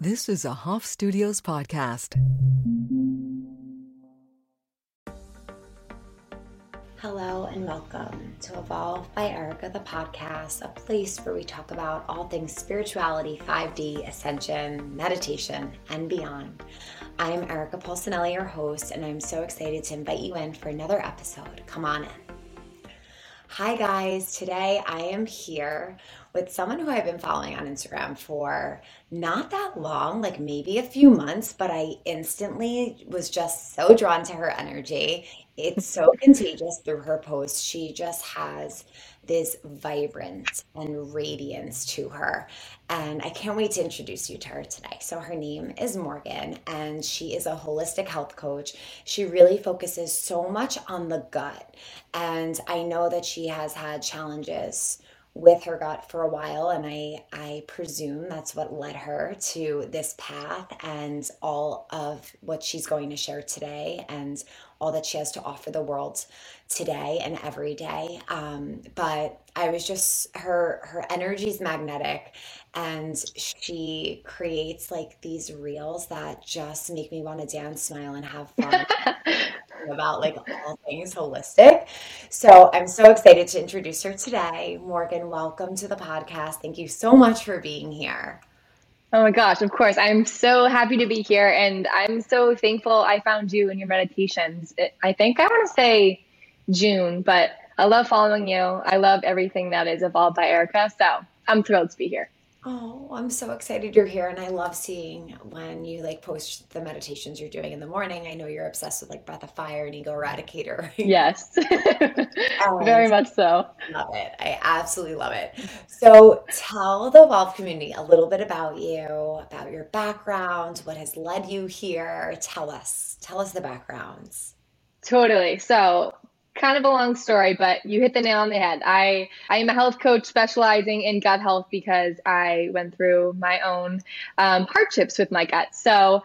This is a Hoff Studios podcast. Hello and welcome to Evolve by Erica, the podcast, a place where we talk about all things spirituality, 5D, ascension, meditation, and beyond. I'm Erica Polsinelli, your host, and I'm so excited to invite you in for another episode. Come on in. Hi, guys. Today I am here with someone who I've been following on Instagram for not that long, like maybe a few months, but I instantly was just so drawn to her energy. It's so contagious through her posts. She just has this vibrance and radiance to her. And I can't wait to introduce you to her today. So, her name is Morgan, and she is a holistic health coach. She really focuses so much on the gut. And I know that she has had challenges with her gut for a while and I I presume that's what led her to this path and all of what she's going to share today and all that she has to offer the world today and every day. Um, but I was just her her energy is magnetic and she creates like these reels that just make me want to dance smile and have fun about like all things holistic. So I'm so excited to introduce her today. Morgan, welcome to the podcast. Thank you so much for being here. Oh my gosh, of course. I'm so happy to be here and I'm so thankful I found you in your meditations. It, I think I want to say June, but I love following you. I love everything that is evolved by Erica. So I'm thrilled to be here. Oh, I'm so excited you're here. And I love seeing when you like post the meditations you're doing in the morning. I know you're obsessed with like breath of fire and ego eradicator. Yes. Very much so. Love it. I absolutely love it. So tell the Evolve community a little bit about you, about your background, what has led you here. Tell us. Tell us the backgrounds. Totally. So kind of a long story, but you hit the nail on the head. I, I am a health coach specializing in gut health because I went through my own um, hardships with my gut. So,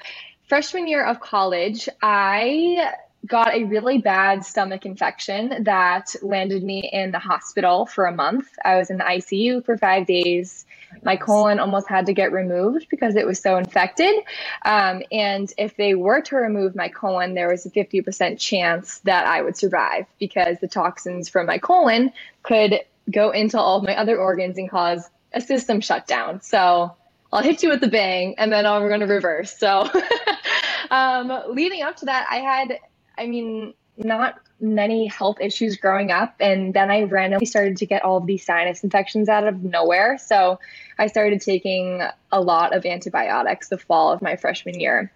freshman year of college, I got a really bad stomach infection that landed me in the hospital for a month. I was in the ICU for five days. My colon almost had to get removed because it was so infected. Um, and if they were to remove my colon, there was a 50% chance that I would survive because the toxins from my colon could go into all of my other organs and cause a system shutdown. So I'll hit you with the bang and then we're going to reverse. So um, leading up to that, I had I mean, not many health issues growing up. And then I randomly started to get all of these sinus infections out of nowhere. So I started taking a lot of antibiotics the fall of my freshman year.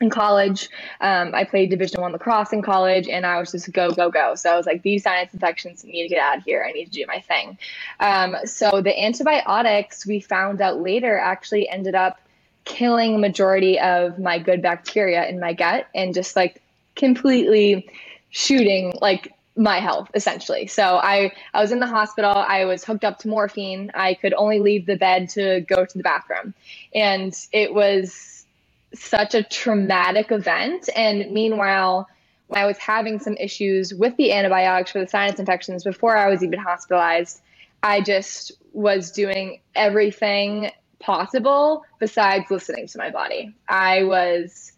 In college, um, I played Division One lacrosse in college, and I was just go go go. So I was like, these sinus infections need to get out of here. I need to do my thing. Um, so the antibiotics we found out later actually ended up killing majority of my good bacteria in my gut and just like completely shooting like my health essentially. So I I was in the hospital, I was hooked up to morphine. I could only leave the bed to go to the bathroom. And it was such a traumatic event and meanwhile when I was having some issues with the antibiotics for the sinus infections before I was even hospitalized, I just was doing everything possible besides listening to my body. I was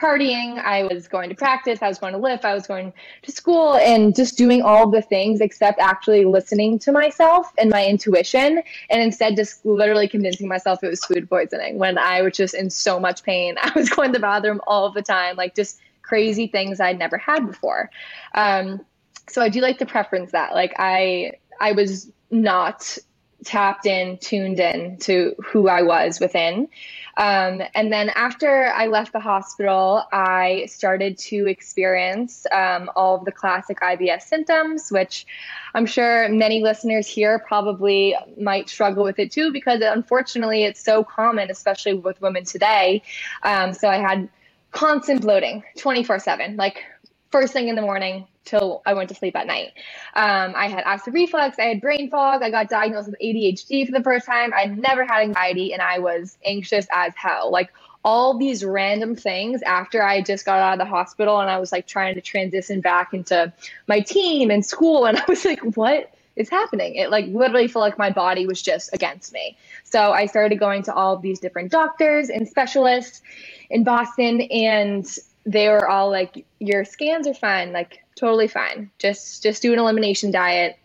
partying, I was going to practice, I was going to lift, I was going to school and just doing all the things except actually listening to myself and my intuition and instead just literally convincing myself it was food poisoning when I was just in so much pain. I was going to the bathroom all the time, like just crazy things I'd never had before. Um, so I do like to preference that. Like I I was not tapped in, tuned in to who I was within. Um, and then after I left the hospital, I started to experience um, all of the classic IBS symptoms, which I'm sure many listeners here probably might struggle with it too, because unfortunately it's so common, especially with women today. Um, so I had constant bloating 24 7, like first thing in the morning, till I went to sleep at night. Um, I had acid reflux, I had brain fog, I got diagnosed with ADHD for the first time. I never had anxiety and I was anxious as hell. Like all these random things after I just got out of the hospital and I was like trying to transition back into my team and school. And I was like, what is happening? It like literally felt like my body was just against me. So I started going to all these different doctors and specialists in Boston, and they were all like, "Your scans are fine, like totally fine. Just just do an elimination diet."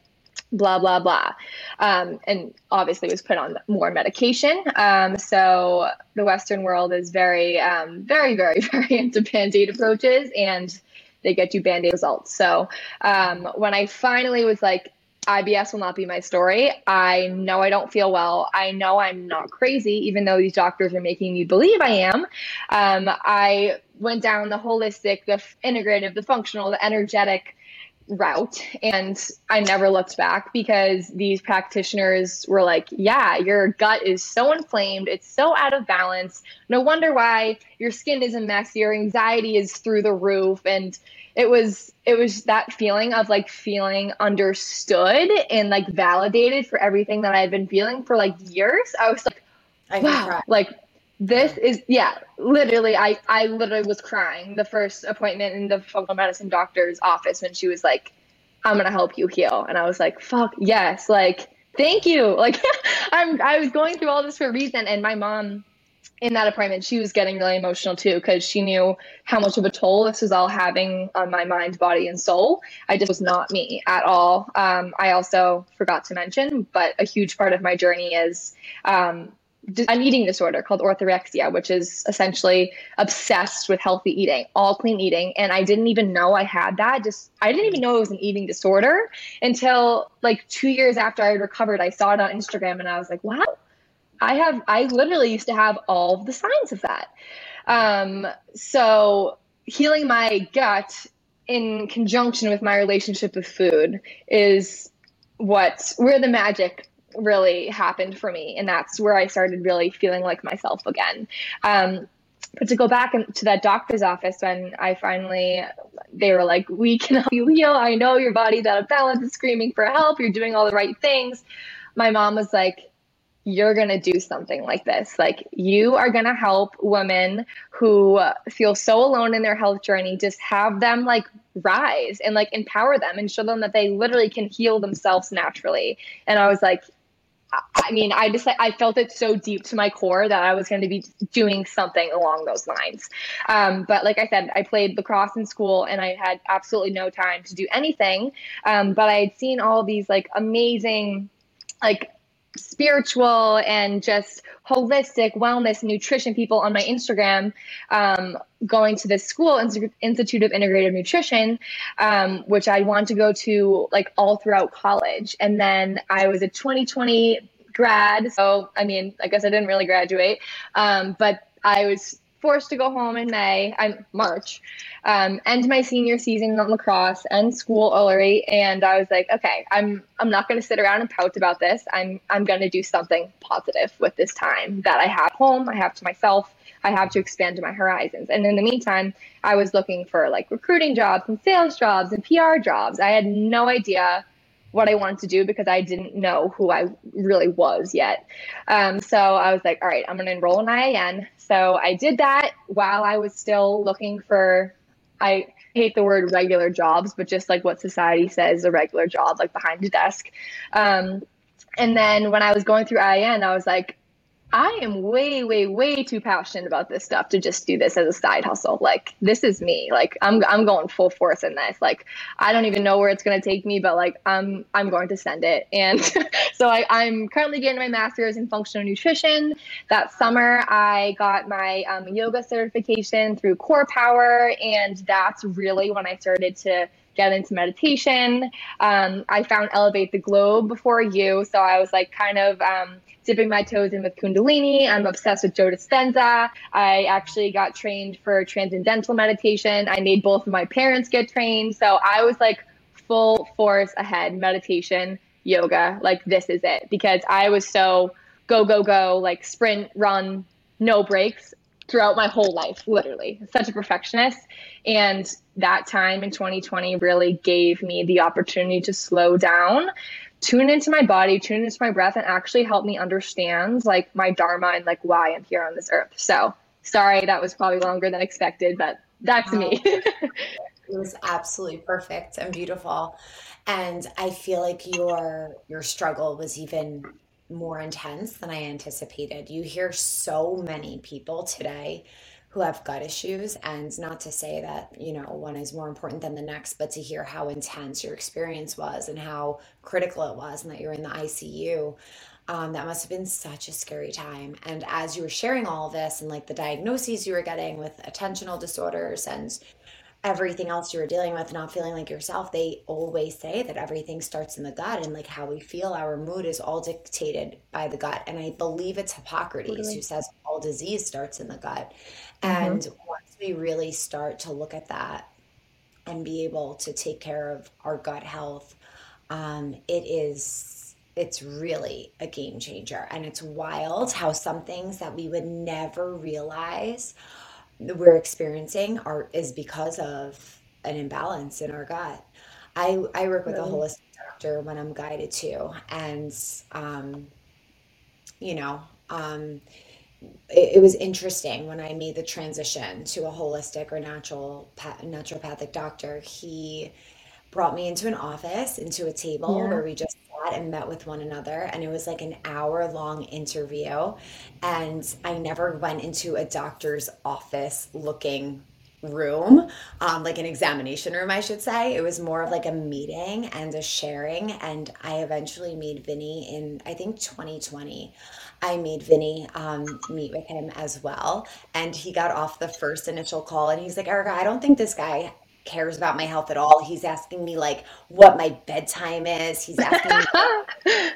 blah blah blah um, and obviously was put on more medication um, so the western world is very um, very very very into band-aid approaches and they get you band-aid results so um, when i finally was like IBS will not be my story. I know I don't feel well. I know I'm not crazy, even though these doctors are making me believe I am. Um, I went down the holistic, the integrative, the functional, the energetic route and I never looked back because these practitioners were like, yeah, your gut is so inflamed, it's so out of balance. No wonder why your skin is a mess, your anxiety is through the roof and it was it was that feeling of like feeling understood and like validated for everything that I had been feeling for like years. I was like, I wow, like this is yeah literally i i literally was crying the first appointment in the functional medicine doctor's office when she was like i'm gonna help you heal. And i was like fuck yes like thank you. Like i'm i was going through all this for a reason and my mom in that appointment she was getting really emotional too because she knew how much of a toll this was all having on my mind body and soul. I just was not me at all. Um, i also forgot to mention but a huge part of my journey is um, an eating disorder called orthorexia, which is essentially obsessed with healthy eating, all clean eating. And I didn't even know I had that. Just I didn't even know it was an eating disorder until like two years after I recovered. I saw it on Instagram and I was like, wow, I have I literally used to have all the signs of that. Um, so healing my gut in conjunction with my relationship with food is what where the magic really happened for me. And that's where I started really feeling like myself again. Um, but to go back to that doctor's office when I finally, they were like, we can help you heal. I know your body's out of balance, is screaming for help. You're doing all the right things. My mom was like, you're going to do something like this. Like, you are going to help women who feel so alone in their health journey, just have them like rise and like empower them and show them that they literally can heal themselves naturally. And I was like, I mean, I just I felt it so deep to my core that I was going to be doing something along those lines. Um, but like I said, I played lacrosse in school, and I had absolutely no time to do anything. Um, but I had seen all these like amazing, like spiritual and just holistic wellness nutrition people on my Instagram um, going to this school institute of integrative nutrition um, which i wanted to go to like all throughout college. And then i was a 2020 grad so i mean i guess i didn't really graduate um, but i was forced to go home in May, I'm March, um, end my senior season on lacrosse and school early, and I was like, okay, I'm I'm not going to sit around and pout about this. I'm I'm going to do something positive with this time that I have home, I have to myself. I have to expand my horizons. And in the meantime, I was looking for like recruiting jobs and sales jobs and PR jobs. I had no idea what I wanted to do because I didn't know who I really was yet. Um, so I was like, all right, I'm going to enroll in IIN. So I did that while I was still looking for, I hate the word regular jobs, but just like what society says a regular job, like behind a desk. Um, and then when I was going through IIN, I was like, I am way, way, way too passionate about this stuff to just do this as a side hustle. Like this is me. Like I'm I'm going full force in this. Like I don't even know where it's gonna take me, but like I'm I'm going to send it. And so I, I'm currently getting my master's in functional nutrition. That summer I got my um, yoga certification through Core Power, and that's really when I started to get into meditation. Um, I found Elevate the Globe before you, so I was like kind of um, dipping my toes in with Kundalini. I'm obsessed with Joe Dispenza. I actually got trained for transcendental meditation. I made both of my parents get trained. So I was like full force ahead meditation, yoga. Like, this is it because I was so go, go, go, like sprint, run, no breaks throughout my whole life, literally. Such a perfectionist. And that time in 2020 really gave me the opportunity to slow down tune into my body, tune into my breath, and actually help me understand like my dharma and like why I'm here on this earth. So sorry, that was probably longer than expected, but that's wow. me. it was absolutely perfect and beautiful. And I feel like your your struggle was even more intense than I anticipated. You hear so many people today who have gut issues and not to say that you know one is more important than the next but to hear how intense your experience was and how critical it was and that you're in the icu um, that must have been such a scary time and as you were sharing all this and like the diagnoses you were getting with attentional disorders and everything else you were dealing with, not feeling like yourself, they always say that everything starts in the gut and like how we feel, our mood is all dictated by the gut. And I believe it's Hippocrates totally. who says all disease starts in the gut. Mm-hmm. And once we really start to look at that and be able to take care of our gut health, um, it is it's really a game changer and it's wild how some things that we would never realize we're experiencing are is because of an imbalance in our gut. I I work with a holistic doctor when I'm guided to, and um, you know, um, it, it was interesting when I made the transition to a holistic or natural naturopathic doctor. He brought me into an office, into a table Yeah. where we just and met with one another and it was like an hour long interview and i never went into a doctor's office looking room um, like an examination room i should say it was more of like a meeting and a sharing and i eventually made vinny in i think 2020 I made Vinny um, meet with him as well. And he got off the first initial call and he's like, Erica, I don't think this guy cares about my health at all. He's asking me like what my bedtime is. He's asking me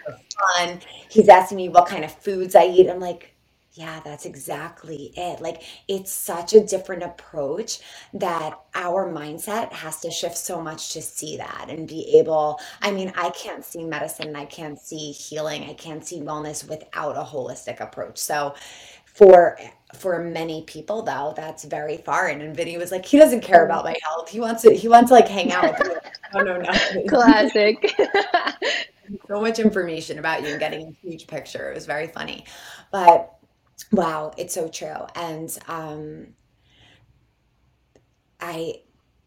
fun. He's asking me what kind of foods I eat. I'm like, yeah, that's exactly it. Like it's such a different approach that our mindset has to shift so much to see that and be able. I mean, I can't see medicine, I can't see healing, I can't see wellness without a holistic approach. So for for many people though that's very foreign and vinny was like he doesn't care about my health. He wants to he wants to like hang out with me no no no. Classic. So much information about you and getting a huge picture. It was very funny. But wow it's so true. And um i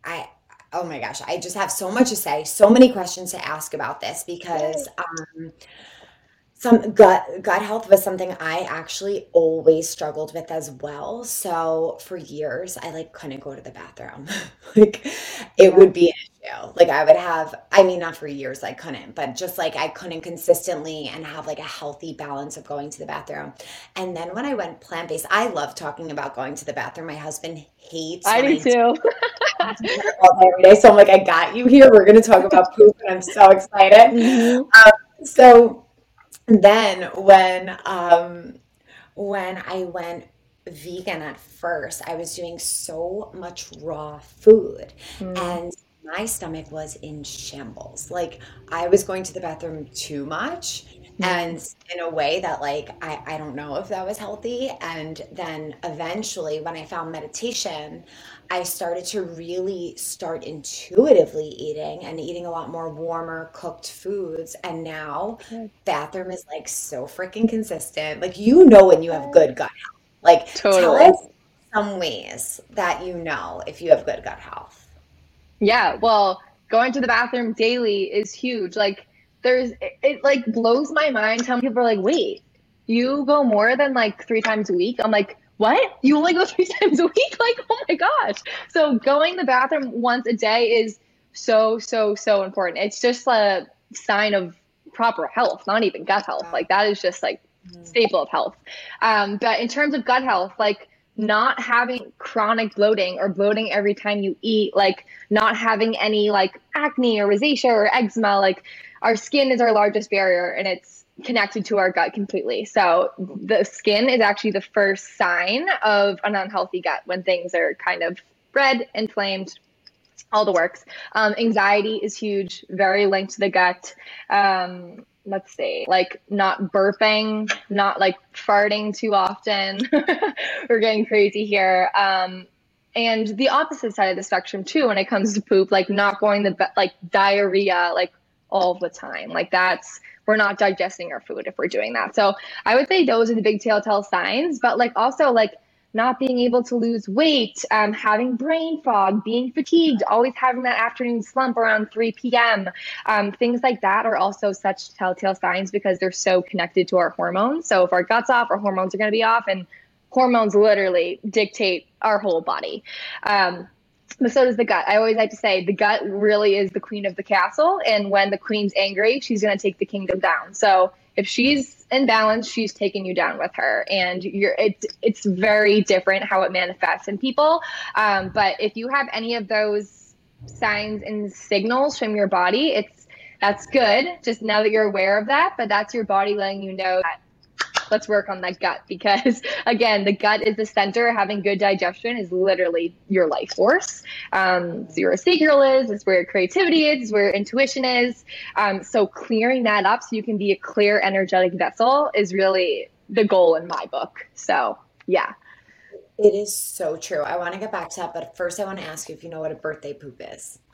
i oh my gosh i just have so much to say so many questions to ask about this because um some gut gut health was something I actually always struggled with as well. So for years, I like couldn't go to the bathroom. like it would be an issue. Like I would have, I mean, not for years I couldn't, but just like I couldn't consistently and have like a healthy balance of going to the bathroom. And then when I went plant based, I love talking about going to the bathroom. My husband hates. I do too. every day. So I'm like, I got you here. We're going to talk about poop, and I'm so excited. Mm-hmm. Um, so then when um when I went vegan at first, I was doing so much raw food mm. and my stomach was in shambles. Like I was going to the bathroom too much and in a way that like I, I don't know if that was healthy and then eventually when i found meditation i started to really start intuitively eating and eating a lot more warmer cooked foods. And now bathroom is like so freaking consistent. Like you know when you have good gut health. Like totally. tell us some ways that you know if you have good gut health. Yeah well going to the bathroom daily is huge. Like there's it, it like blows my mind how people are like, wait, you go more than like three times a week. I'm like, what? You only go three times a week? Like, oh my gosh. So going the bathroom once a day is so, so, so important. It's just a sign of proper health, not even gut health. Like that is just like mm-hmm. staple of health. Um, but in terms of gut health, like not having chronic bloating or bloating every time you eat, like not having any like acne or rosacea or eczema, like our skin is our largest barrier and it's connected to our gut completely. So the skin is actually the first sign of an unhealthy gut when things are kind of red, inflamed, all the works. Um, anxiety is huge, very linked to the gut. Um, let's see, like not burping, not like farting too often. We're getting crazy here. Um, and the opposite side of the spectrum too, when it comes to poop, like not going the like diarrhea, like all the time. Like that's we're not digesting our food if we're doing that. So I would say those are the big telltale signs, but like also like not being able to lose weight, um, having brain fog, being fatigued, always having that afternoon slump around 3 p.m. Um, things like that are also such telltale signs because they're so connected to our hormones. So if our gut's off, our hormones are going to be off, and hormones literally dictate our whole body. Um, but so does the gut. I always like to say the gut really is the queen of the castle. And when the queen's angry, she's going to take the kingdom down. So if she's in balance, she's taking you down with her, and you're it's it's very different how it manifests in people. Um, but if you have any of those signs and signals from your body, it's that's good. Just now that you're aware of that, but that's your body letting you know that let's work on that gut because again the gut is the center. Having good digestion is literally your life force. Um, it's where sacral is it's where creativity is it's where intuition is. Um, so clearing that up so you can be a clear energetic vessel is really the goal in my book. So yeah. It is so true. I want to get back to that but first i want to ask you if you know what a birthday poop is.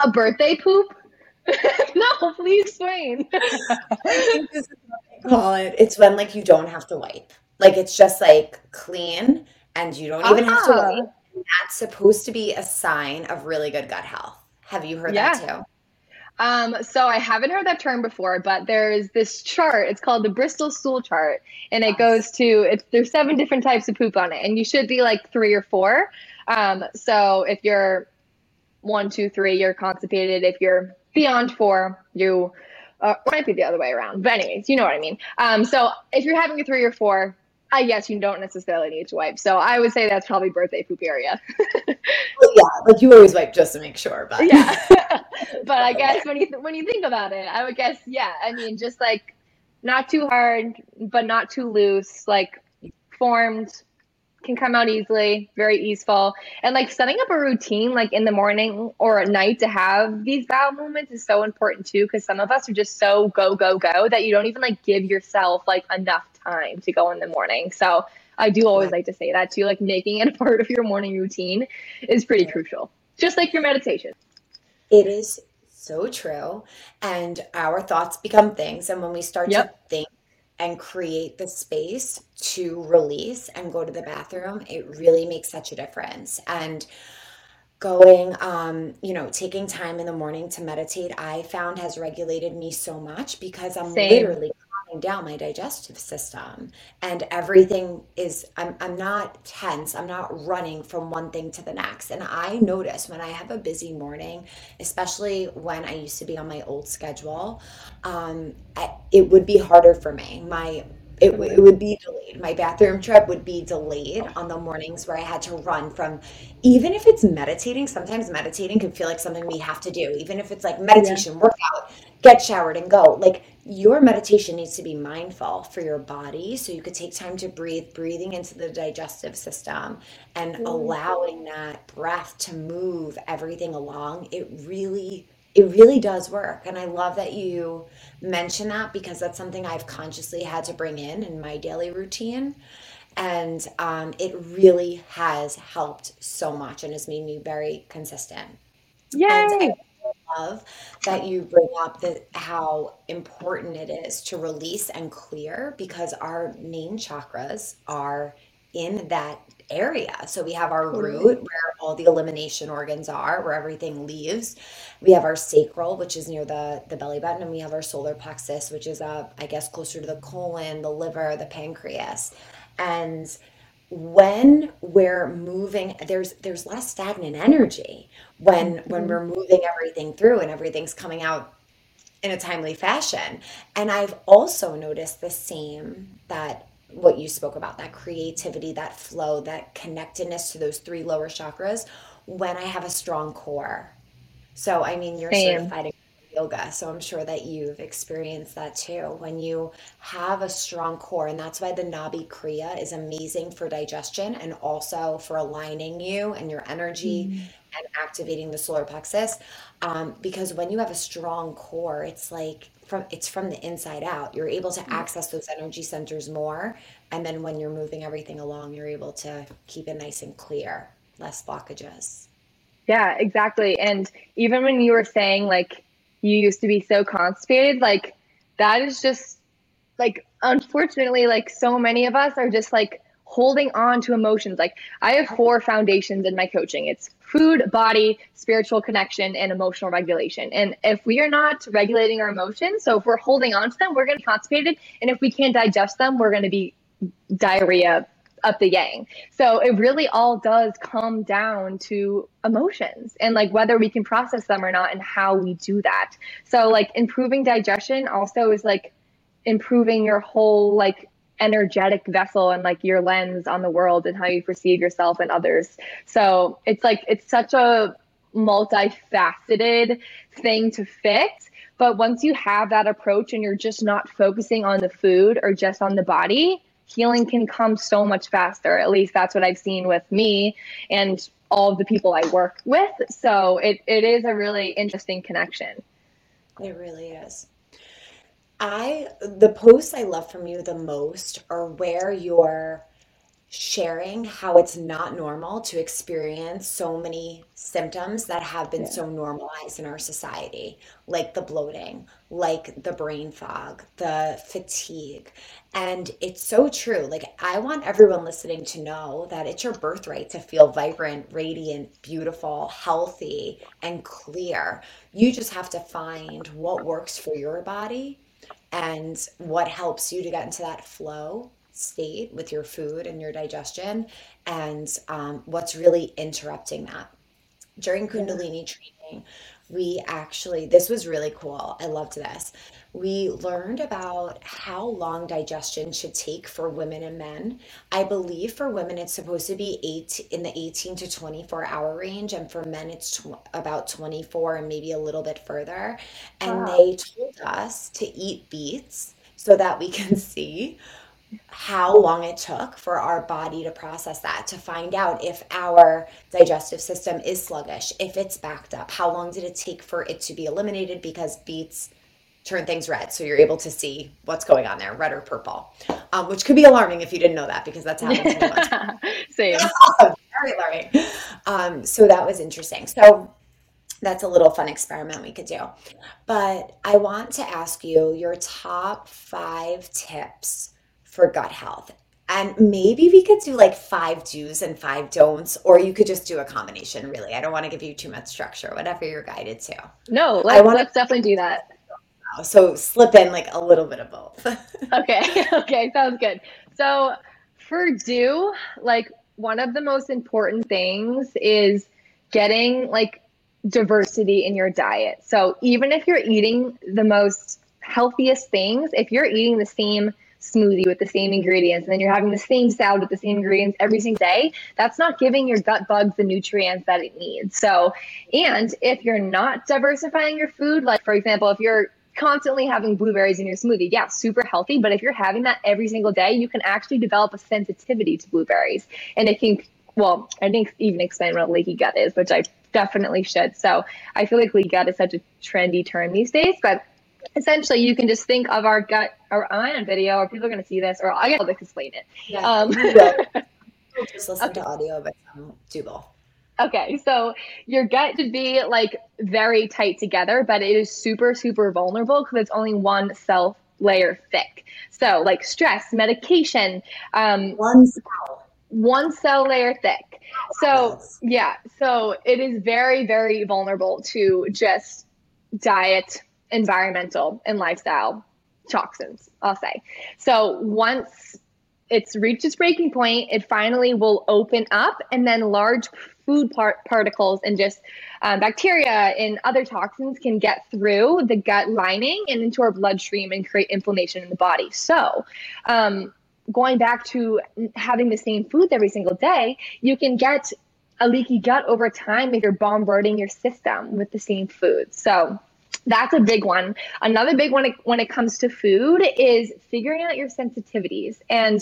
A birthday poop no, please explain. call it. It's when like you don't have to wipe. Like it's just like clean and you don't even have to uh-huh. wipe. That's supposed to be a sign of really good gut health. Have you heard yeah. that too? Um, so I haven't heard that term before, but there's this chart. It's called the Bristol stool chart, and it goes to it's there's seven different types of poop on it, and you should be like three or four. Um, so if you're one, two, three, you're constipated. If you're beyond four, you uh, might be the other way around. But anyways, you know what I mean. Um, so if you're having a three or four, I guess you don't necessarily need to wipe. So I would say that's probably birthday poop area. well, yeah, like you always wipe just to make sure. But yeah, but I guess when you th- when you think about it, I would guess yeah. I mean, just like not too hard, but not too loose, like formed can come out easily, very easeful. And like setting up a routine like in the morning or at night to have these bowel movements is so important too because some of us are just so go go go that you don't even like give yourself like enough time to go in the morning. So I do always like to say that too like making it a part of your morning routine is pretty crucial. Just like your meditation. It is so true. And our thoughts become things and when we start yep. to think and create the space to release and go to the bathroom, it really makes such a difference. And going um you know taking time in the morning to meditate i found has regulated me so much because i'm Same. literally down my digestive system and everything is I'm I'm not tense. I'm not running from one thing to the next. And I notice when I have a busy morning, especially when I used to be on my old schedule, um, I, it would be harder for me. My it, it would be delayed. My bathroom trip would be delayed on the mornings where I had to run from, even if it's meditating, sometimes meditating can feel like something we have to do, even if it's like meditation, yeah. workout, get showered and go. Like your meditation needs to be mindful for your body. So you could take time to breathe, breathing into the digestive system and mm-hmm. allowing that breath to move everything along. It really it really does work. And I love that you mention that because that's something I've consciously had to bring in in my daily routine. And um, it really has helped so much and has made me very consistent. Yay! And I love that you bring up that how important it is to release and clear because our main chakras are in that area. So we have our root where all the elimination organs are, where everything leaves. We have our sacral, which is near the the belly button, and we have our solar plexus, which is up, I guess, closer to the colon, the liver, the pancreas. And when we're moving there's there's less stagnant energy when mm-hmm. when we're moving everything through and everything's coming out in a timely fashion and i've also noticed the same that what you spoke about that creativity, that flow, that connectedness to those three lower chakras when I have a strong core. So, I mean, you're Same. certified yoga, so I'm sure that you've experienced that too. When you have a strong core, and that's why the Nabhi Kriya is amazing for digestion and also for aligning you and your energy mm. and activating the solar plexus. Um, because when you have a strong core, it's like from it's from the inside out. You're able to mm. access those energy centers more, and then when you're moving everything along, you're able to keep it nice and clear, less blockages. Yeah, exactly. And even when you were saying like you used to be so constipated, like that is just like unfortunately like so many of us are just like holding on to emotions. Like I have four foundations in my coaching. It's food, body, spiritual connection, and emotional regulation. And if we are not regulating our emotions, so if we're holding on to them, we're going to be constipated. And if we can't digest them, we're going to be diarrhea up the yang. So it really all does come down to emotions and like whether we can process them or not and how we do that. So like improving digestion also is like improving your whole like energetic vessel and like your lens on the world and how you perceive yourself and others. So it's like it's such a multifaceted thing to fix. But once you have that approach and you're just not focusing on the food or just on the body, healing can come so much faster. At least that's what I've seen with me and all of the people I work with. So it, it is a really interesting connection. It really is. I the posts I love from you the most are where you're sharing how it's not normal to experience so many symptoms that have been yeah. so normalized in our society, like the bloating, like the brain fog, the fatigue. And it's so true. Like, I want everyone listening to know that it's your birthright to feel vibrant, radiant, beautiful, healthy, and clear. You just have to find what works for your body and what helps you to get into that flow state with your food and your digestion and um, what's really interrupting that. During Kundalini training, we actually, this was really cool. I loved this. We learned about how long digestion should take for women and men. I believe for women, it's supposed to be eight in the 18 to 24 hour range, and for men, it's tw- about 24 and maybe a little bit further. And wow. they told us to eat beets so that we can see how long it took for our body to process that to find out if our digestive system is sluggish if it's backed up. How long did it take for it to be eliminated because beets turn things red? So you're able to see what's going on there red or purple um, which could be alarming if you didn't know that because that's happened to me Same. very alarming. Um, so that was interesting. So that's a little fun experiment we could do. But i want to ask you your top five tips for gut health. And maybe we could do like five do's and five don'ts, or you could just do a combination, really. I don't want to give you too much structure, whatever you're guided to. No, let's, wanna, let's definitely do that. Oh, so slip in like a little bit of both. okay. Okay. Sounds good. So for do, like one of the most important things is getting like diversity in your diet. So even if you're eating the most healthiest things, if you're eating the same smoothie with the same ingredients and then you're having the same salad with the same ingredients every single day, that's not giving your gut bugs the nutrients that it needs. So, and if you're not diversifying your food, like for example, if you're constantly having blueberries in your smoothie, yeah, super healthy. But if you're having that every single day, you can actually develop a sensitivity to blueberries. And it can, well, I didn't even explain what leaky gut is, which I definitely should. So I feel like leaky gut is such a trendy term these days, but essentially you can just think of our gut or am on video or people are going to see this or I guess I'll explain it. Yeah. Um, just listen okay. to audio but um, Dougal. Okay, so your gut should be like very tight together, but it is super, super vulnerable because it's only one cell layer thick. So, like stress, medication, um, one cell, one cell layer thick. So, yeah, so it is very, very vulnerable to just diet, environmental and lifestyle toxins, I'll say. So once it's reached its breaking point, it finally will open up, and then large food par- particles and just um, bacteria and other toxins can get through the gut lining and into our bloodstream and create inflammation in the body. So, um, going back to having the same foods every single day, you can get a leaky gut over time if you're bombarding your system with the same foods. So, that's a big one. Another big one when it comes to food is figuring out your sensitivities. And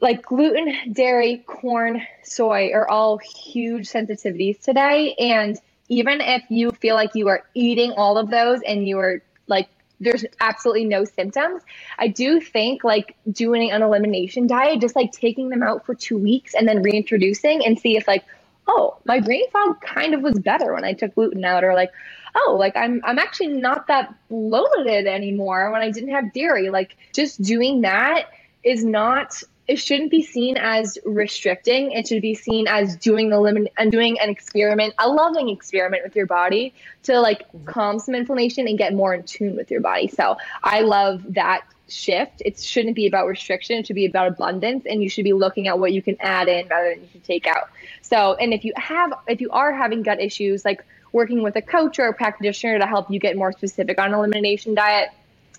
like gluten, dairy, corn, soy are all huge sensitivities today. And even if you feel like you are eating all of those and you are like, there's absolutely no symptoms. I do think like doing an elimination diet, just like taking them out for two weeks and then reintroducing and see if like, oh, my brain fog kind of was better when I took gluten out, or like, oh, like I'm I'm actually not that bloated anymore when I didn't have dairy. Like just doing that is not it shouldn't be seen as restricting. It should be seen as doing the limit and doing an experiment, a loving experiment with your body to like mm-hmm. calm some inflammation and get more in tune with your body. So I love that shift. It shouldn't be about restriction. It should be about abundance, and you should be looking at what you can add in rather than you can take out. So, and if you have, if you are having gut issues, like working with a coach or a practitioner to help you get more specific on elimination diet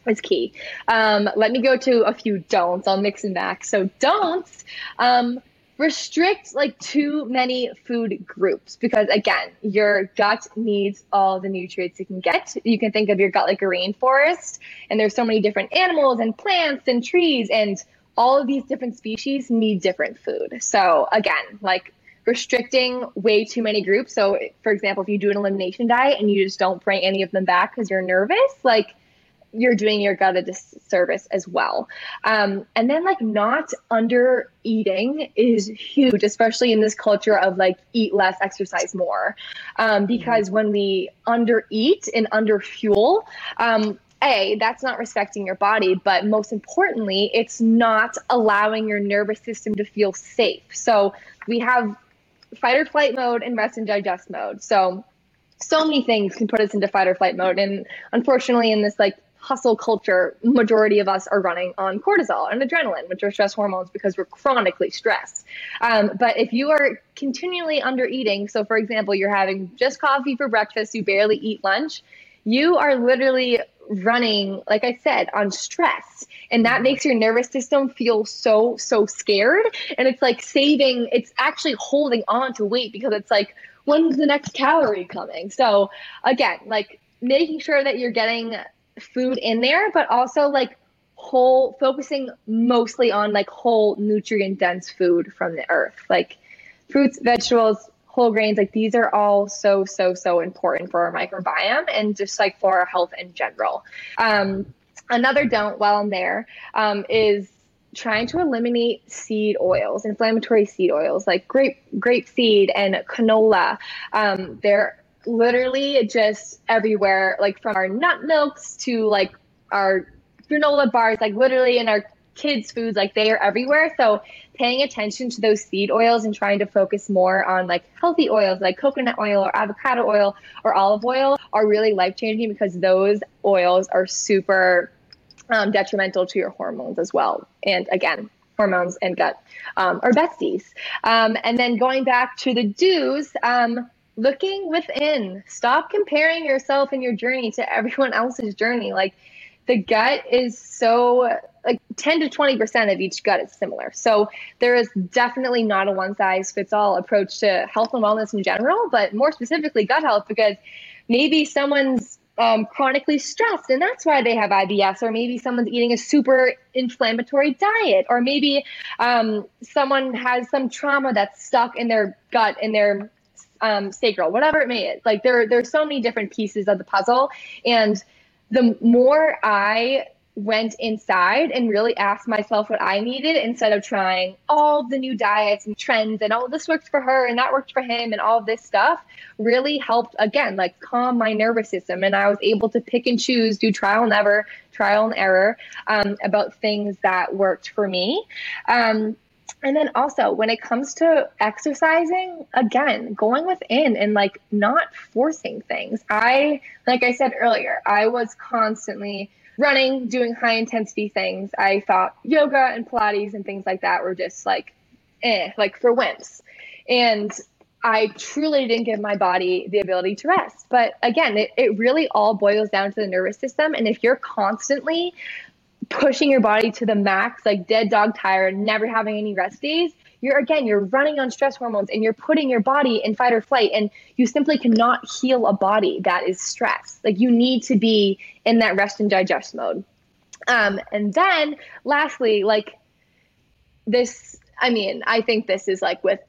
is key. Um, let me go to a few don'ts. I'll mix and back. So don'ts. Um, restrict like too many food groups because again your gut needs all the nutrients it can get. You can think of your gut like a rainforest and there's so many different animals and plants and trees and all of these different species need different food. So again like restricting way too many groups. So for example if you do an elimination diet and you just don't bring any of them back because you're nervous like you're doing your gut a disservice as well. Um, and then like not under eating is huge, especially in this culture of like eat less, exercise more. Um, because when we under eat and under fuel, um, a, that's not respecting your body, but most importantly, it's not allowing your nervous system to feel safe. So we have fight or flight mode and rest and digest mode. So so many things can put us into fight or flight mode. And unfortunately, in this like hustle culture, majority of us are running on cortisol and adrenaline, which are stress hormones because we're chronically stressed. Um, but if you are continually under eating, so for example, you're having just coffee for breakfast, you barely eat lunch, you are literally running, like I said, on stress. And that makes your nervous system feel so, so scared. And it's like saving, it's actually holding on to weight because it's like, when's the next calorie coming? So, again, like making sure that you're getting food in there, but also like whole focusing mostly on like whole nutrient dense food from the earth, like fruits, vegetables, whole grains. Like these are all so so so important for our microbiome and just like for our health in general. Um, another don't while I'm there um, is trying to eliminate seed oils, inflammatory seed oils like grape grape seed and canola. Um, they're literally just everywhere, like from our nut milks to like our granola bars, like literally in our kids' foods, like they are everywhere. So paying attention to those seed oils and trying to focus more on like healthy oils like coconut oil or avocado oil or olive oil are really life changing because those oils are super um, detrimental to your hormones as well. And again, hormones and gut um, are besties. Um, and then going back to the do's, um, looking within. Stop comparing yourself and your journey to everyone else's journey. Like the gut is so like 10 to 20% of each gut is similar. So there is definitely not a one size fits all approach to health and wellness in general, but more specifically gut health because maybe someone's um, chronically stressed and that's why they have IBS, or maybe someone's eating a super inflammatory diet, or maybe um, someone has some trauma that's stuck in their gut in their um, sacral, whatever it may is. Like there, there's so many different pieces of the puzzle, and the more I went inside and really asked myself what I needed instead of trying all the new diets and trends and oh this worked for her and that worked for him and all this stuff really helped again like calm my nervous system. And I was able to pick and choose do trial and error trial and error um, about things that worked for me. Um, and then also when it comes to exercising again going within and like not forcing things. I like i said earlier i was constantly running doing high intensity things. I thought yoga and pilates and things like that were just like eh like for wimps. And i truly didn't give my body the ability to rest. But again it, it really all boils down to the nervous system. And if you're constantly pushing your body to the max, like dead dog tired, never having any rest days, you're again, you're running on stress hormones and you're putting your body in fight or flight. And you simply cannot heal a body that is stressed. Like you need to be in that rest and digest mode. Um, and then lastly, like this, I mean, I think this is like with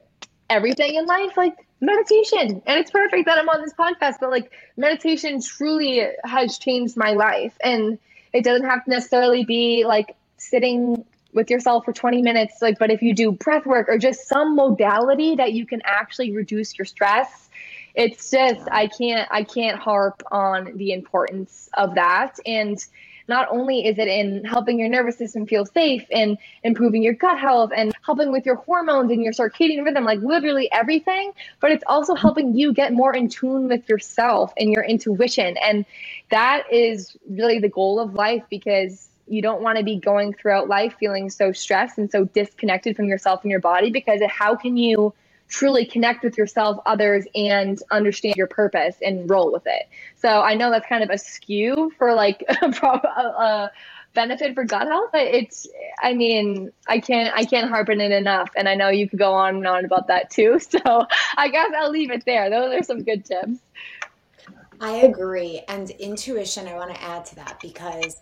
everything in life, like meditation. And it's perfect that I'm on this podcast, but like meditation truly has changed my life. And it doesn't have to necessarily be like sitting with yourself for 20 minutes like but if you do breath work or just some modality that you can actually reduce your stress it's just i can't i can't harp on the importance of that. And not only is it in helping your nervous system feel safe and improving your gut health and helping with your hormones and your circadian rhythm, like literally everything, but it's also helping you get more in tune with yourself and your intuition. And that is really the goal of life because you don't want to be going throughout life feeling so stressed and so disconnected from yourself and your body because how can you truly connect with yourself, others, and understand your purpose and roll with it. So I know that's kind of a skew for like a, benefit for gut health, but it's I mean I can't I can't harp on it enough, and I know you could go on and on about that too. So I guess I'll leave it there. Those are some good tips. I agree, and intuition. I want to add to that because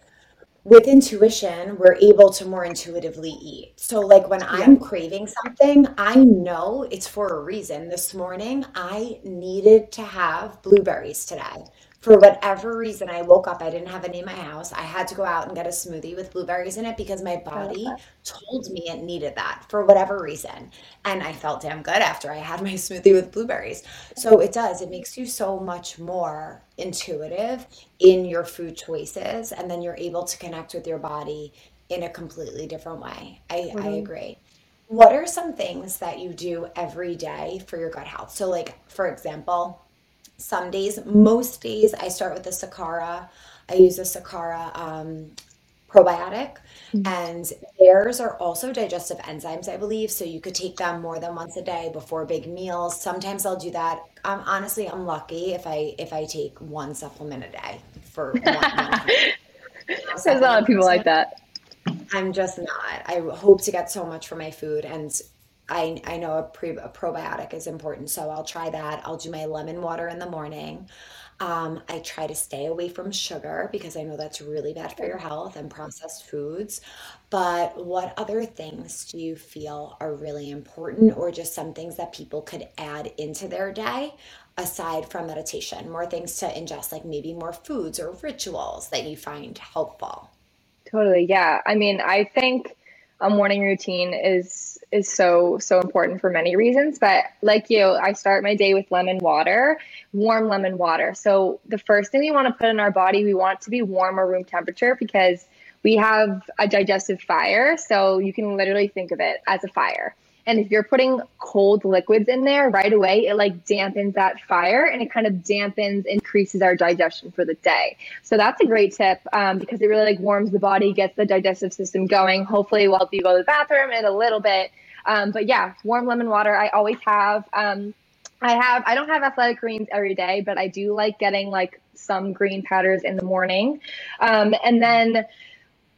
with intuition, we're able to more intuitively eat. So, like when I'm craving something, I know it's for a reason. This morning, I needed to have blueberries today for whatever reason, I woke up, I didn't have any in my house. I had to go out and get a smoothie with blueberries in it because my body told me it needed that for whatever reason. And I felt damn good after I had my smoothie with blueberries. So it does, it makes you so much more intuitive in your food choices. And then you're able to connect with your body in a completely different way. I, I Mm-hmm. agree. What are some things that you do every day for your gut health? So, like, for example, some days, most days, I start with the Sakara. I use a Sakara um, probiotic, and theirs are also digestive enzymes, I believe. So you could take them more than once a day before big meals. Sometimes I'll do that. Um, honestly, I'm lucky if I if I take one supplement a day for one, one. There's a lot of people like that. I'm just not. I hope to get so much from my food, and I I know a, pre, a probiotic is important, so I'll try that. I'll do my lemon water in the morning. Um, I try to stay away from sugar because I know that's really bad for your health and processed foods. But what other things do you feel are really important, or just some things that people could add into their day aside from meditation? More things to ingest, like maybe more foods or rituals that you find helpful. Totally. Yeah. I mean, I think a morning routine is is so so important for many reasons, but like you, I start my day with lemon water, warm lemon water. So the first thing we want to put in our body, we want to be warm or room temperature because we have a digestive fire, so you can literally think of it as a fire. And if you're putting cold liquids in there right away, it like dampens that fire and it kind of dampens, increases our digestion for the day. So that's a great tip um, because it really like warms the body, gets the digestive system going. Hopefully, help you go to the bathroom in a little bit. Um, but yeah, warm lemon water. I always have. Um, I have. I don't have athletic greens every day, but I do like getting like some green powders in the morning, um, and then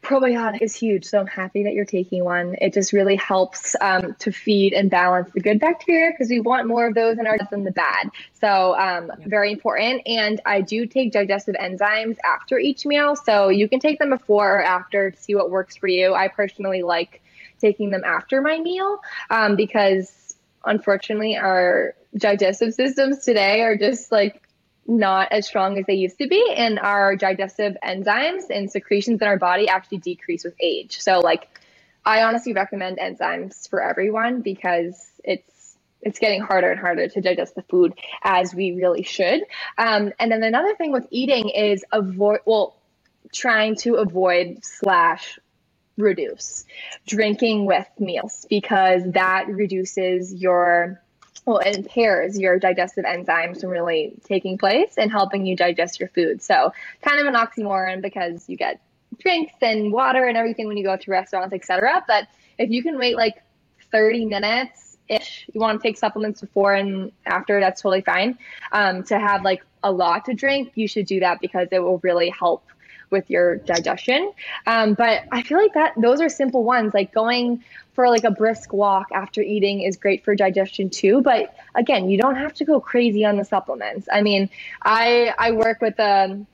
probiotic is huge. So I'm happy that you're taking one. It just really helps um, to feed and balance the good bacteria because we want more of those in our than the bad. So um, very important. And I do take digestive enzymes after each meal. So you can take them before or after to see what works for you. I personally like taking them after my meal um, because unfortunately our digestive systems today are just like not as strong as they used to be and our digestive enzymes and secretions in our body actually decrease with age. So like i honestly recommend enzymes for everyone because it's it's getting harder and harder to digest the food as we really should. Um, and then another thing with eating is avoid well trying to avoid slash reduce drinking with meals because that reduces your well, it impairs your digestive enzymes from really taking place and helping you digest your food. So, kind of an oxymoron because you get drinks and water and everything when you go to restaurants, etc. But if you can wait like 30 minutes ish, you want to take supplements before and after, that's totally fine. Um, to have like a lot to drink, you should do that because it will really help with your digestion. Um, but I feel like that those are simple ones. Like going for like a brisk walk after eating is great for digestion too. But again, you don't have to go crazy on the supplements. I mean, I I work with um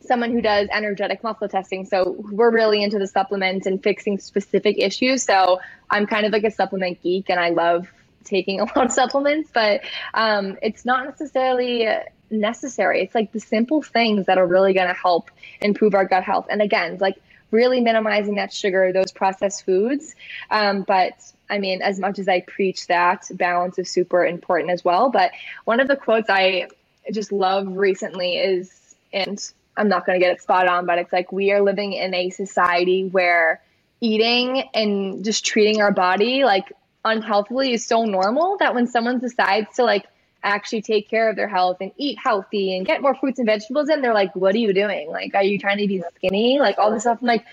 someone who does energetic muscle testing. So we're really into the supplements and fixing specific issues. So I'm kind of like a supplement geek and I love taking a lot of supplements, but um, it's not necessarily necessary. It's like the simple things that are really going to help improve our gut health. And again, like really minimizing that sugar, those processed foods. Um, but I mean, as much as I preach that, balance is super important as well. But one of the quotes I just love recently is, and I'm not going to get it spot on, but it's like we are living in a society where eating and just treating our body like unhealthily is so normal that when someone decides to like actually take care of their health and eat healthy and get more fruits and vegetables in, they're like, what are you doing? Like, are you trying to be skinny? Like all this stuff. I'm like,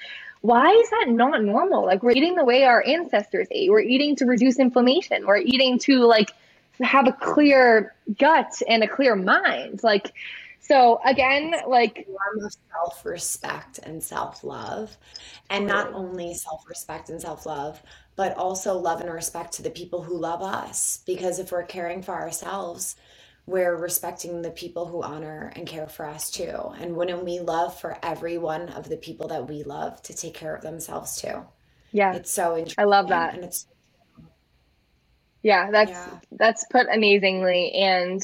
why is that not normal? Like we're eating the way our ancestors ate. We're eating to reduce inflammation. We're eating to like have a clear gut and a clear mind. Like so again, like form of self-respect and self-love. And not only self-respect and self-love, but also love and respect to the people who love us. Because if we're caring for ourselves, we're respecting the people who honor and care for us too. And wouldn't we love for every one of the people that we love to take care of themselves too? Yeah. It's so interesting. I love that. And it's yeah, that's yeah. that's put amazingly. And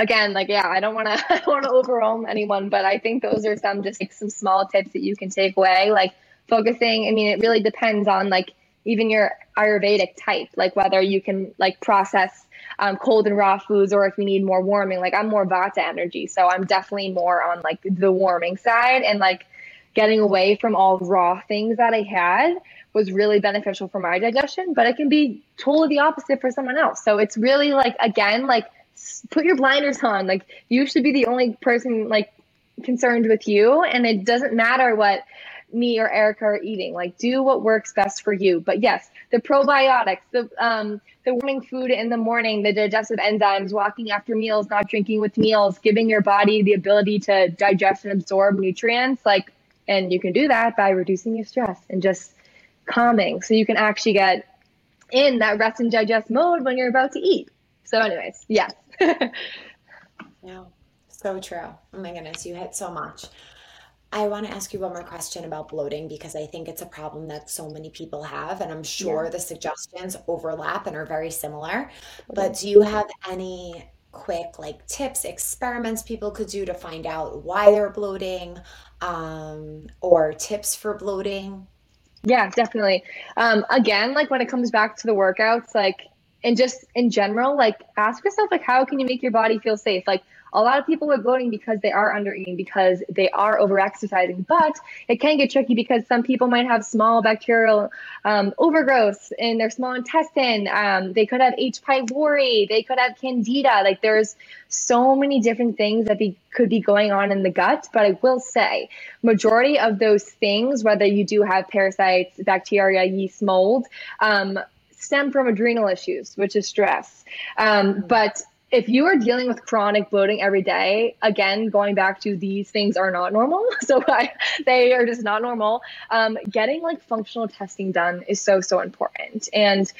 again, like yeah, I don't want to want to overwhelm anyone, but I think those are some just like some small tips that you can take away. Like focusing. I mean, it really depends on like even your Ayurvedic type, like whether you can like process um, cold and raw foods or if you need more warming. Like I'm more Vata energy, so I'm definitely more on like the warming side and like getting away from all raw things that I had was really beneficial for my digestion, but it can be totally the opposite for someone else. So it's really like again, like put your blinders on. Like you should be the only person like concerned with you, and it doesn't matter what me or Erica are eating. Like do what works best for you. But yes, the probiotics, the um, the warming food in the morning, the digestive enzymes, walking after meals, not drinking with meals, giving your body the ability to digest and absorb nutrients. Like, and you can do that by reducing your stress and just calming, so you can actually get in that rest and digest mode when you're about to eat. So, anyways, yes. yeah, so true. Oh my goodness, you hit so much. I want to ask you one more question about bloating because I think it's a problem that so many people have, and I'm sure yeah. the suggestions overlap and are very similar. But do you have any quick like tips, experiments people could do to find out why they're bloating, um, or tips for bloating? Yeah, definitely. Um, again, like when it comes back to the workouts, like and just in general, like ask yourself like how can you make your body feel safe? Like a lot of people are bloating because they are under eating because they are over exercising but it can get tricky because some people might have small bacterial um, overgrowth in their small intestine. Um, they could have h. pylori. They could have candida. Like there's so many different things that be, could be going on in the gut but i will say majority of those things whether you do have parasites bacteria yeast mold um, stem from adrenal issues, which is stress. Um, but if you are dealing with chronic bloating every day, again, going back to these things are not normal. So I, they are just not normal. Um, getting like functional testing done is so, so important. And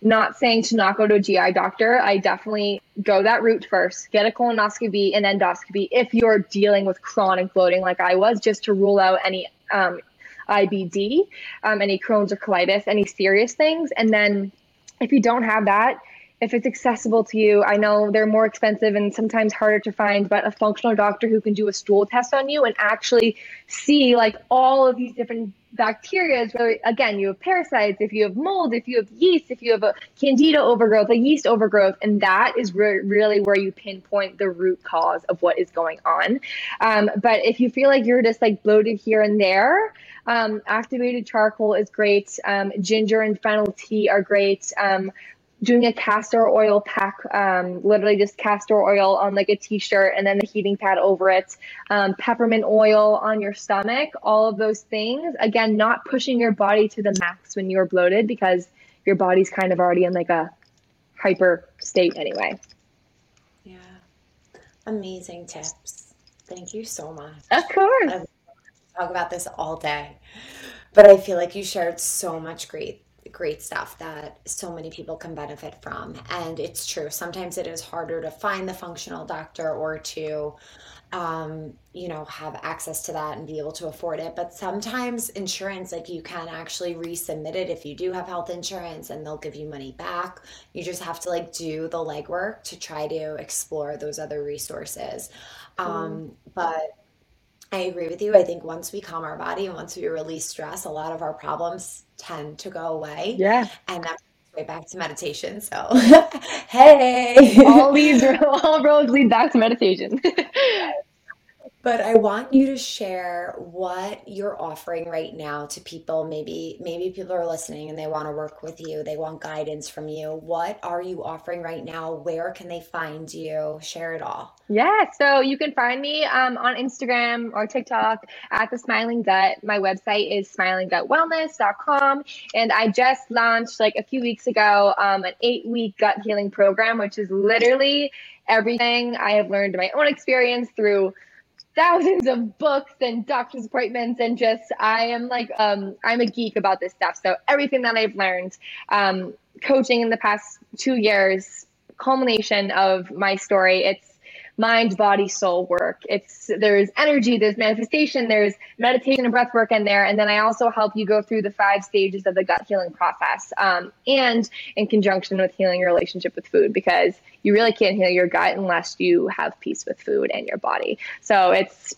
not saying to not go to a GI doctor. I definitely go that route first. Get a colonoscopy and endoscopy if you're dealing with chronic bloating like I was, just to rule out any um, IBD, um, any Crohn's or colitis, any serious things. And then if you don't have that, if it's accessible to you, I know they're more expensive and sometimes harder to find, but a functional doctor who can do a stool test on you and actually see like all of these different bacteria, whether again you have parasites, if you have mold, if you have yeast, if you have a candida overgrowth, a yeast overgrowth, and that is re- really where you pinpoint the root cause of what is going on. Um, but if you feel like you're just like bloated here and there, um, activated charcoal is great. Um, ginger and fennel tea are great. Um, doing a castor oil pack, um, literally just castor oil on like a t-shirt and then the heating pad over it, um, peppermint oil on your stomach, all of those things. Again, not pushing your body to the max when you're bloated because your body's kind of already in like a hyper state anyway. Yeah. Amazing tips. Thank you so much. Of course. I talk about this all day. But I feel like you shared so much great great stuff that so many people can benefit from. And it's true. Sometimes it is harder to find the functional doctor or to, um, you know, have access to that and be able to afford it. But sometimes insurance, like you can actually resubmit it if you do have health insurance and they'll give you money back. You just have to like do the legwork to try to explore those other resources. Um, mm. But I agree with you. I think once we calm our body and once we release stress, a lot of our problems tend to go away. Yeah. And that's way back to meditation. So, hey, all leads, all roads lead back to meditation. but I want you to share what you're offering right now to people. Maybe maybe people are listening and they want to work with you. They want guidance from you. What are you offering right now? Where can they find you? Share it all. Yeah, so you can find me um, on Instagram or TikTok at the Smiling Gut. My website is smilinggutwellness.com, and I just launched like a few weeks ago um, an eight-week gut healing program, which is literally everything I have learned in my own experience through thousands of books and doctor's appointments and just I am like um I'm a geek about this stuff. So everything that I've learned, um, coaching in the past two years, culmination of my story, it's mind, body, soul work. It's there's energy, there's manifestation, there's meditation and breath work in there, and then I also help you go through the five stages of the gut healing process, um, and in conjunction with healing your relationship with food, because you really can't heal your gut unless you have peace with food and your body. So it's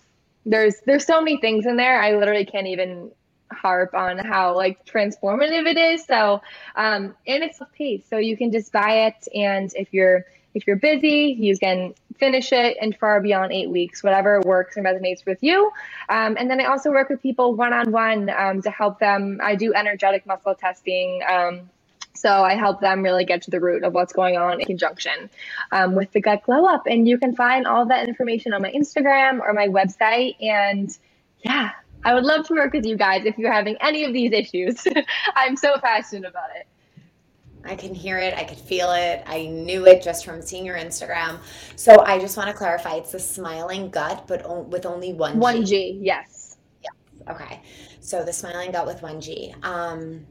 there's there's so many things in there. I literally can't even harp on how like transformative it is. So um, and it's a piece, so you can just buy it, and if you're if you're busy, you can finish it and far beyond eight weeks, whatever works and resonates with you. Um, and then I also work with people one on one to help them. I do energetic muscle testing. Um, so I help them really get to the root of what's going on in conjunction um, with the gut glow up. And you can find all that information on my Instagram or my website. And yeah, I would love to work with you guys if you're having any of these issues. I'm so passionate about it. I can hear it. I could feel it. I knew it just from seeing your Instagram. So I just want to clarify it's the smiling gut, but o- with only one G. One G, yes. Yes. Okay. So the smiling gut with one G. Um,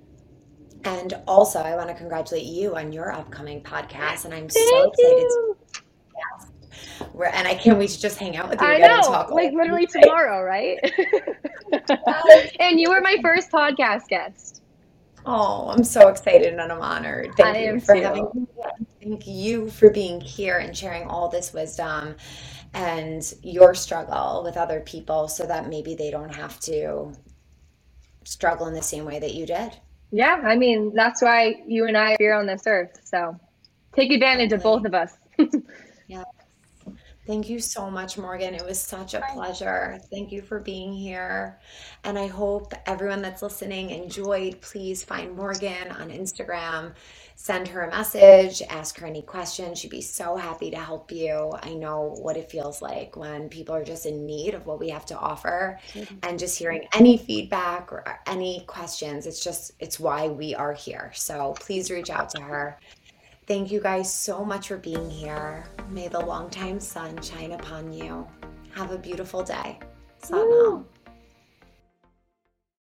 and also, I want to congratulate you on your upcoming podcast. And I'm so excited. you. To, yes. We're, and I can't wait to just hang out with you I again and talk. like literally tomorrow, right? and you were my first podcast guest. Oh, I'm so excited and I'm honored. Thank I you for too. having me. Thank you for being here and sharing all this wisdom and your struggle with other people so that maybe they don't have to struggle in the same way that you did. Yeah, I mean, that's why you and I are here on this earth. So take advantage of both of us. Thank you so much, Morgan. It was such a pleasure. Thank you for being here. And I hope everyone that's listening enjoyed. Please find Morgan on Instagram, send her a message, ask her any questions. She'd be so happy to help you. I know what it feels like when people are just in need of what we have to offer. And just hearing any feedback or any questions, it's just, it's why we are here. So please reach out to her. Thank you guys so much for being here. May the longtime sun shine upon you. Have a beautiful day. Satnam.